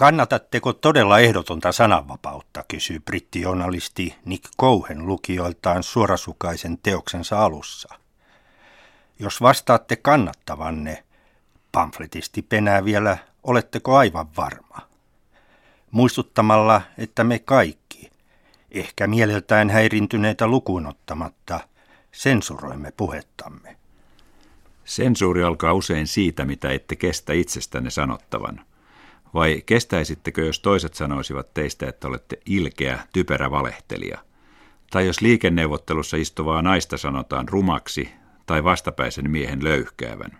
Kannatatteko todella ehdotonta sananvapautta, kysyy brittijournalisti Nick Cohen lukijoiltaan suorasukaisen teoksensa alussa. Jos vastaatte kannattavanne, pamfletisti penää vielä, oletteko aivan varma? Muistuttamalla, että me kaikki, ehkä mieleltään häirintyneitä lukuun ottamatta, sensuroimme puhettamme. Sensuuri alkaa usein siitä, mitä ette kestä itsestänne sanottavan – vai kestäisittekö, jos toiset sanoisivat teistä, että olette ilkeä, typerä valehtelija? Tai jos liikenneuvottelussa istuvaa naista sanotaan rumaksi tai vastapäisen miehen löyhkäävän?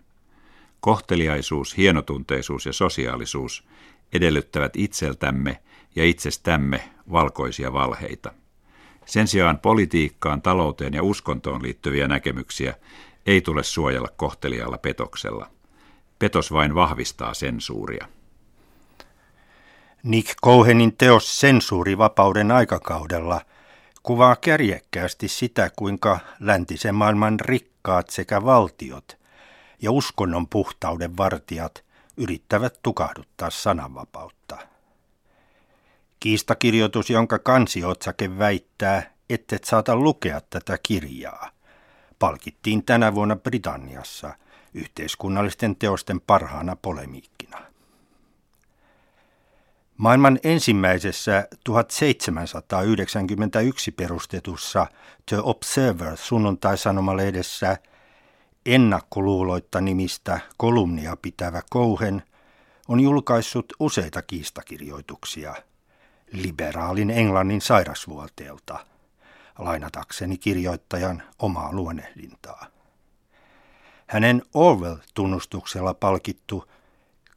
Kohteliaisuus, hienotunteisuus ja sosiaalisuus edellyttävät itseltämme ja itsestämme valkoisia valheita. Sen sijaan politiikkaan, talouteen ja uskontoon liittyviä näkemyksiä ei tule suojella kohteliaalla petoksella. Petos vain vahvistaa sensuuria. Nick Cohenin teos Sensuurivapauden aikakaudella kuvaa kärjekkäästi sitä, kuinka läntisen maailman rikkaat sekä valtiot ja uskonnon puhtauden vartijat yrittävät tukahduttaa sananvapautta. Kiistakirjoitus, jonka kansiotsake väittää, ettet saata lukea tätä kirjaa, palkittiin tänä vuonna Britanniassa yhteiskunnallisten teosten parhaana polemiikkina. Maailman ensimmäisessä 1791 perustetussa The Observer sunnuntai-sanomalehdessä ennakkoluuloitta nimistä kolumnia pitävä Kouhen on julkaissut useita kiistakirjoituksia liberaalin Englannin sairasvuoteelta, lainatakseni kirjoittajan omaa luonnehdintaa. Hänen Orwell-tunnustuksella palkittu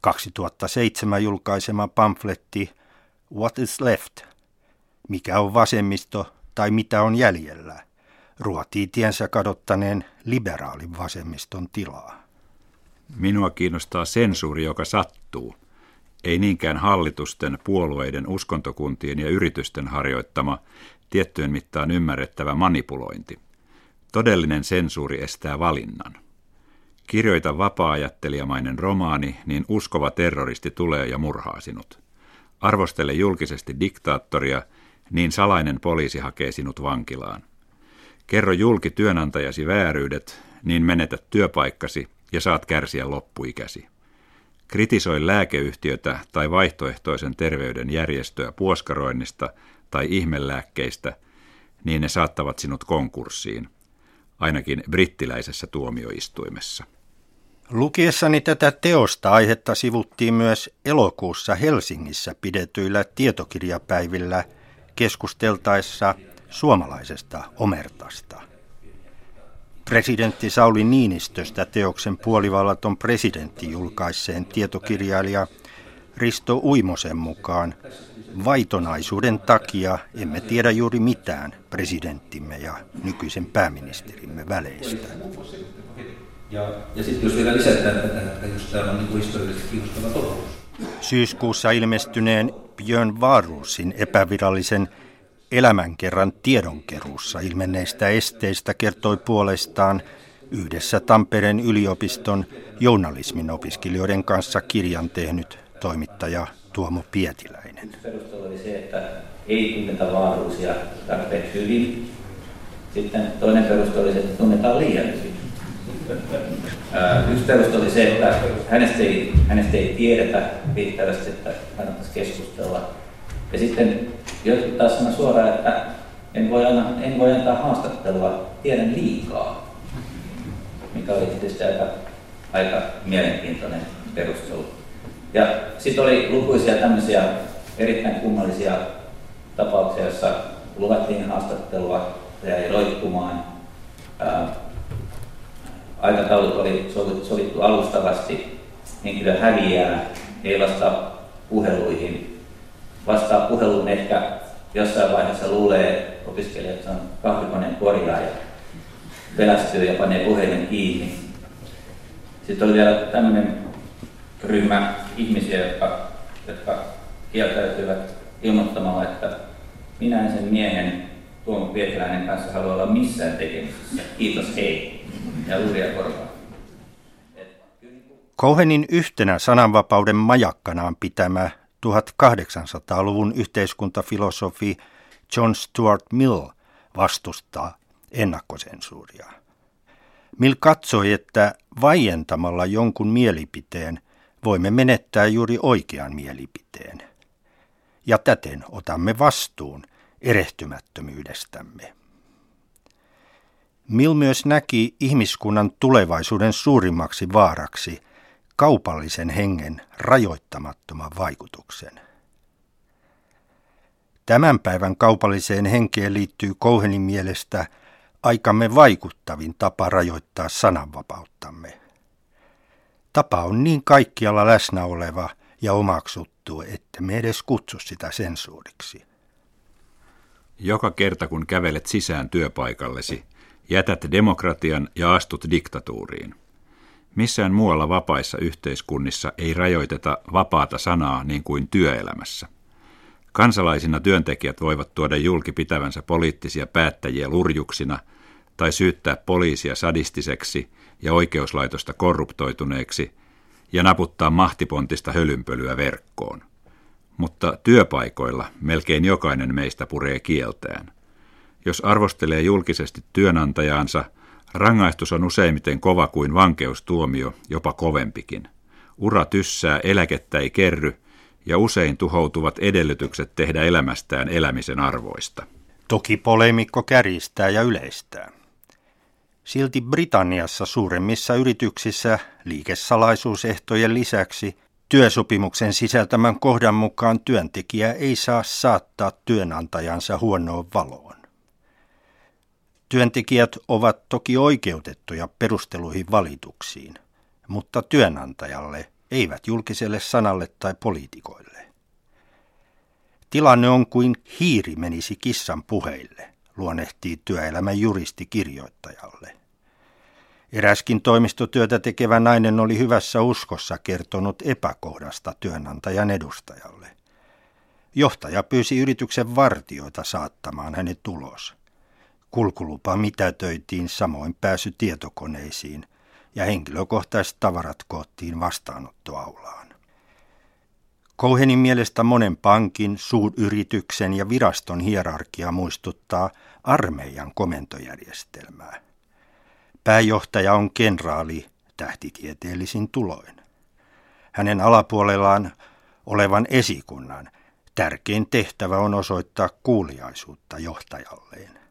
2007 julkaisema pamfletti What is left? Mikä on vasemmisto tai mitä on jäljellä? Ruotii tiensä kadottaneen liberaalin vasemmiston tilaa. Minua kiinnostaa sensuuri, joka sattuu. Ei niinkään hallitusten, puolueiden, uskontokuntien ja yritysten harjoittama tiettyjen mittaan ymmärrettävä manipulointi. Todellinen sensuuri estää valinnan. Kirjoita vapaa-ajattelijamainen romaani, niin uskova terroristi tulee ja murhaa sinut. Arvostele julkisesti diktaattoria, niin salainen poliisi hakee sinut vankilaan. Kerro julki työnantajasi vääryydet, niin menetät työpaikkasi ja saat kärsiä loppuikäsi. Kritisoi lääkeyhtiötä tai vaihtoehtoisen terveyden järjestöä puoskaroinnista tai ihmelääkkeistä, niin ne saattavat sinut konkurssiin, ainakin brittiläisessä tuomioistuimessa. Lukiessani tätä teosta aihetta sivuttiin myös elokuussa Helsingissä pidetyillä tietokirjapäivillä keskusteltaessa suomalaisesta omertasta. Presidentti Sauli Niinistöstä teoksen puolivallaton presidentti julkaisseen tietokirjailija Risto Uimosen mukaan vaitonaisuuden takia emme tiedä juuri mitään presidenttimme ja nykyisen pääministerimme väleistä. Ja, ja sitten jos vielä lisätään tätä, että jos täällä on niin historiallisesti kiinnostava totuus. Syyskuussa ilmestyneen Björn Varusin epävirallisen elämänkerran tiedonkeruussa ilmenneistä esteistä kertoi puolestaan yhdessä Tampereen yliopiston journalismin opiskelijoiden kanssa kirjan tehnyt toimittaja Tuomo Pietiläinen. Perustelu oli se, että ei tunneta vaaruusia tarpeeksi hyvin. Sitten toinen perustelu oli se, että tunnetaan liian hyvin. Yksi peruste oli se, että hänestä ei, hänestä ei tiedetä riittävästi, että kannattaisi keskustella. Ja sitten jotkut taas sanoivat suoraan, että en voi, aina, en voi antaa haastattelua, tiedän liikaa. Mikä oli tietysti aika, aika mielenkiintoinen perustelu. Ja sitten oli lukuisia tämmöisiä erittäin kummallisia tapauksia, joissa luvattiin haastattelua ja jäi roikkumaan aikataulut oli sovittu alustavasti, henkilö häviää, ei vastaa puheluihin, vastaa puheluun ehkä jossain vaiheessa luulee opiskelijat, että on kahvikoneen korjaaja, pelästyy ja panee puhelimen kiinni. Sitten oli vielä tämmöinen ryhmä ihmisiä, jotka, jotka kieltäytyivät ilmoittamalla, että minä en sen miehen Tuomo Pietiläinen kanssa halua olla missään tekemisissä. Kiitos, hei ja luuria korvaa. Kohenin yhtenä sananvapauden majakkanaan pitämä 1800-luvun yhteiskuntafilosofi John Stuart Mill vastustaa ennakkosensuuria. Mill katsoi, että vaientamalla jonkun mielipiteen voimme menettää juuri oikean mielipiteen. Ja täten otamme vastuun erehtymättömyydestämme. Mill myös näki ihmiskunnan tulevaisuuden suurimmaksi vaaraksi kaupallisen hengen rajoittamattoman vaikutuksen. Tämän päivän kaupalliseen henkeen liittyy Kouhenin mielestä aikamme vaikuttavin tapa rajoittaa sananvapauttamme. Tapa on niin kaikkialla läsnä oleva ja omaksuttu, että me edes kutsu sitä sensuuriksi. Joka kerta kun kävelet sisään työpaikallesi, jätät demokratian ja astut diktatuuriin. Missään muualla vapaissa yhteiskunnissa ei rajoiteta vapaata sanaa niin kuin työelämässä. Kansalaisina työntekijät voivat tuoda julki pitävänsä poliittisia päättäjiä lurjuksina tai syyttää poliisia sadistiseksi ja oikeuslaitosta korruptoituneeksi ja naputtaa mahtipontista hölynpölyä verkkoon. Mutta työpaikoilla melkein jokainen meistä puree kieltään. Jos arvostelee julkisesti työnantajaansa, rangaistus on useimmiten kova kuin vankeustuomio, jopa kovempikin. Ura tyssää, eläkettä ei kerry, ja usein tuhoutuvat edellytykset tehdä elämästään elämisen arvoista. Toki polemikko kärjistää ja yleistää. Silti Britanniassa suuremmissa yrityksissä liikesalaisuusehtojen lisäksi työsopimuksen sisältämän kohdan mukaan työntekijä ei saa saattaa työnantajansa huonoon valoon. Työntekijät ovat toki oikeutettuja perusteluihin valituksiin, mutta työnantajalle eivät julkiselle sanalle tai poliitikoille. Tilanne on kuin hiiri menisi kissan puheille, luonnehtii työelämän juristi kirjoittajalle. Eräskin toimistotyötä tekevä nainen oli hyvässä uskossa kertonut epäkohdasta työnantajan edustajalle. Johtaja pyysi yrityksen vartioita saattamaan hänet tulos. Kulkulupa mitätöitiin samoin pääsy tietokoneisiin ja henkilökohtaiset tavarat koottiin vastaanottoaulaan. Kouhenin mielestä monen pankin, suuryrityksen ja viraston hierarkia muistuttaa armeijan komentojärjestelmää. Pääjohtaja on kenraali tähtitieteellisin tuloin. Hänen alapuolellaan olevan esikunnan tärkein tehtävä on osoittaa kuuliaisuutta johtajalleen.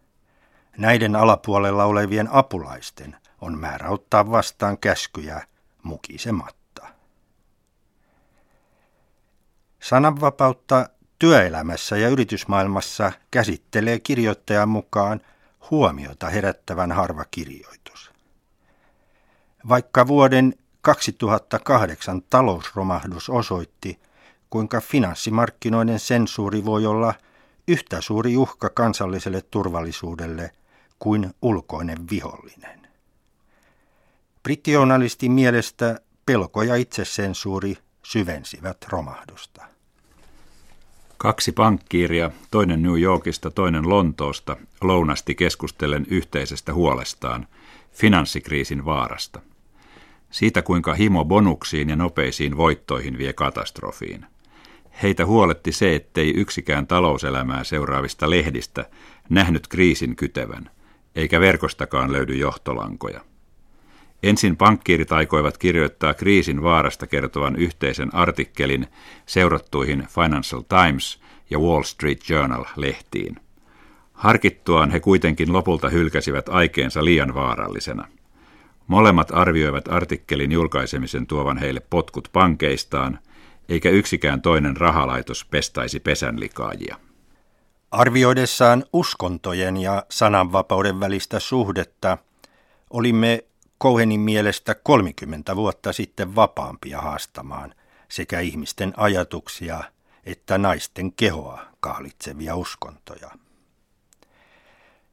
Näiden alapuolella olevien apulaisten on määrä ottaa vastaan käskyjä mukisematta. Sananvapautta työelämässä ja yritysmaailmassa käsittelee kirjoittajan mukaan huomiota herättävän harva kirjoitus. Vaikka vuoden 2008 talousromahdus osoitti, kuinka finanssimarkkinoiden sensuuri voi olla yhtä suuri uhka kansalliselle turvallisuudelle kuin ulkoinen vihollinen. Brittijournalistin mielestä pelko ja itsesensuuri syvensivät romahdusta. Kaksi pankkiiria, toinen New Yorkista, toinen Lontoosta, lounasti keskustellen yhteisestä huolestaan, finanssikriisin vaarasta. Siitä kuinka himo bonuksiin ja nopeisiin voittoihin vie katastrofiin. Heitä huoletti se, ettei yksikään talouselämää seuraavista lehdistä nähnyt kriisin kytevän, eikä verkostakaan löydy johtolankoja. Ensin pankkiirit aikoivat kirjoittaa kriisin vaarasta kertovan yhteisen artikkelin seurattuihin Financial Times ja Wall Street Journal-lehtiin. Harkittuaan he kuitenkin lopulta hylkäsivät aikeensa liian vaarallisena. Molemmat arvioivat artikkelin julkaisemisen tuovan heille potkut pankeistaan, eikä yksikään toinen rahalaitos pestäisi pesänlikaajia. Arvioidessaan uskontojen ja sananvapauden välistä suhdetta olimme Cohenin mielestä 30 vuotta sitten vapaampia haastamaan sekä ihmisten ajatuksia että naisten kehoa kahlitsevia uskontoja.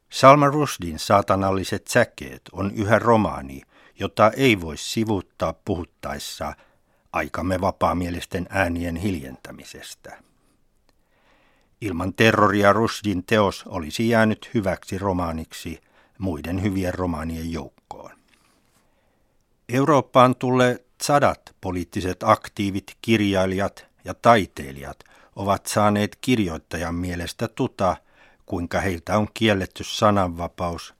Salma Rushdin saatanalliset säkeet on yhä romaani, jota ei voi sivuttaa puhuttaessa aikamme vapaamielisten äänien hiljentämisestä. Ilman terroria Rushdin teos olisi jäänyt hyväksi romaaniksi muiden hyvien romaanien joukkoon. Eurooppaan tulee sadat poliittiset aktiivit, kirjailijat ja taiteilijat ovat saaneet kirjoittajan mielestä tuta, kuinka heiltä on kielletty sananvapaus,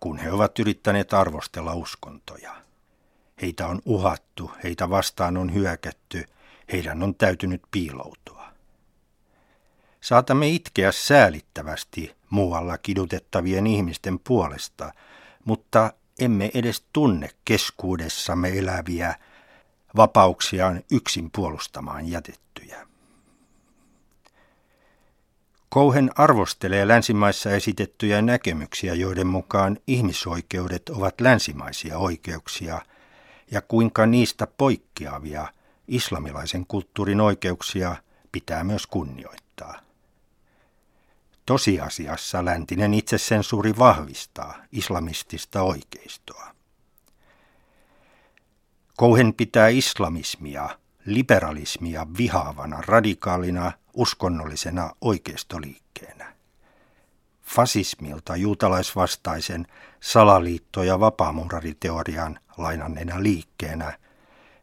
kun he ovat yrittäneet arvostella uskontoja. Heitä on uhattu, heitä vastaan on hyökätty, heidän on täytynyt piiloutua. Saatamme itkeä säälittävästi muualla kidutettavien ihmisten puolesta, mutta emme edes tunne keskuudessamme eläviä vapauksiaan yksin puolustamaan jätettyjä. Kouhen arvostelee länsimaissa esitettyjä näkemyksiä, joiden mukaan ihmisoikeudet ovat länsimaisia oikeuksia ja kuinka niistä poikkeavia islamilaisen kulttuurin oikeuksia pitää myös kunnioittaa. Tosiasiassa läntinen itsesensuuri vahvistaa islamistista oikeistoa. Kouhen pitää islamismia, liberalismia vihaavana, radikaalina, uskonnollisena oikeistoliikkeenä. Fasismilta juutalaisvastaisen salaliitto- ja vapaamurariteorian lainanneena liikkeenä,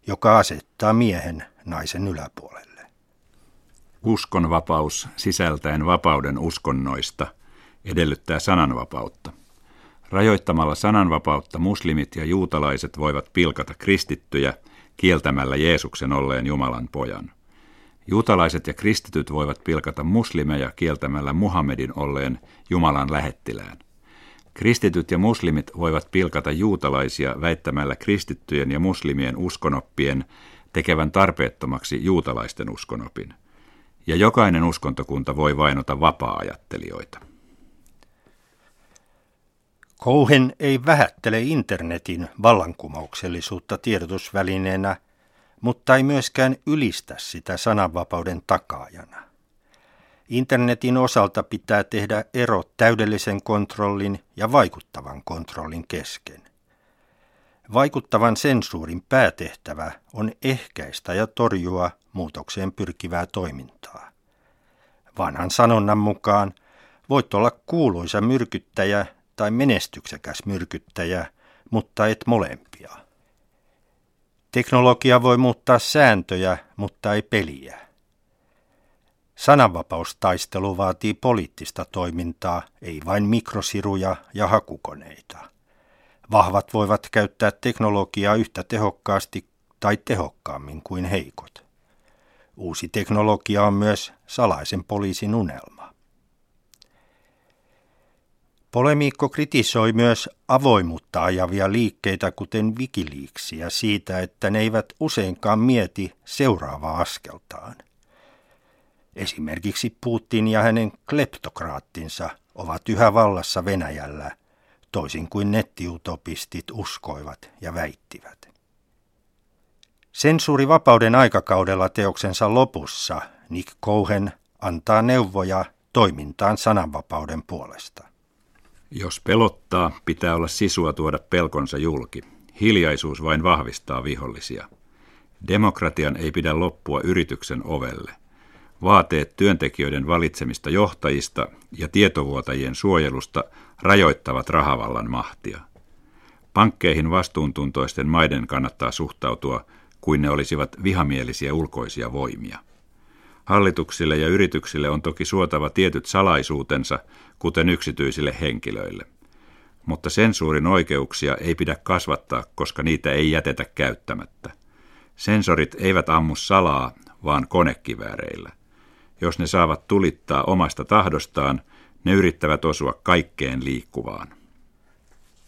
joka asettaa miehen naisen yläpuolelle. Uskonvapaus sisältäen vapauden uskonnoista edellyttää sananvapautta. Rajoittamalla sananvapautta muslimit ja juutalaiset voivat pilkata kristittyjä kieltämällä Jeesuksen olleen Jumalan pojan. Juutalaiset ja kristityt voivat pilkata muslimeja kieltämällä Muhammedin olleen Jumalan lähettilään. Kristityt ja muslimit voivat pilkata juutalaisia väittämällä kristittyjen ja muslimien uskonoppien tekevän tarpeettomaksi juutalaisten uskonopin ja jokainen uskontokunta voi vainota vapaa-ajattelijoita. Kouhen ei vähättele internetin vallankumouksellisuutta tiedotusvälineenä, mutta ei myöskään ylistä sitä sananvapauden takaajana. Internetin osalta pitää tehdä ero täydellisen kontrollin ja vaikuttavan kontrollin kesken. Vaikuttavan sensuurin päätehtävä on ehkäistä ja torjua muutokseen pyrkivää toimintaa. Vanhan sanonnan mukaan voit olla kuuluisa myrkyttäjä tai menestyksekäs myrkyttäjä, mutta et molempia. Teknologia voi muuttaa sääntöjä, mutta ei peliä. Sananvapaustaistelu vaatii poliittista toimintaa, ei vain mikrosiruja ja hakukoneita. Vahvat voivat käyttää teknologiaa yhtä tehokkaasti tai tehokkaammin kuin heikot. Uusi teknologia on myös salaisen poliisin unelma. Polemiikko kritisoi myös avoimuutta ajavia liikkeitä, kuten Wikileaksia, siitä, että ne eivät useinkaan mieti seuraavaa askeltaan. Esimerkiksi Putin ja hänen kleptokraattinsa ovat yhä vallassa Venäjällä, toisin kuin nettiutopistit uskoivat ja väittivät. Sensuurivapauden aikakaudella teoksensa lopussa Nick Cohen antaa neuvoja toimintaan sananvapauden puolesta. Jos pelottaa, pitää olla sisua tuoda pelkonsa julki. Hiljaisuus vain vahvistaa vihollisia. Demokratian ei pidä loppua yrityksen ovelle. Vaateet työntekijöiden valitsemista johtajista ja tietovuotajien suojelusta rajoittavat rahavallan mahtia. Pankkeihin vastuuntuntoisten maiden kannattaa suhtautua kuin ne olisivat vihamielisiä ulkoisia voimia. Hallituksille ja yrityksille on toki suotava tietyt salaisuutensa, kuten yksityisille henkilöille. Mutta sensuurin oikeuksia ei pidä kasvattaa, koska niitä ei jätetä käyttämättä. Sensorit eivät ammu salaa, vaan konekivääreillä. Jos ne saavat tulittaa omasta tahdostaan, ne yrittävät osua kaikkeen liikkuvaan.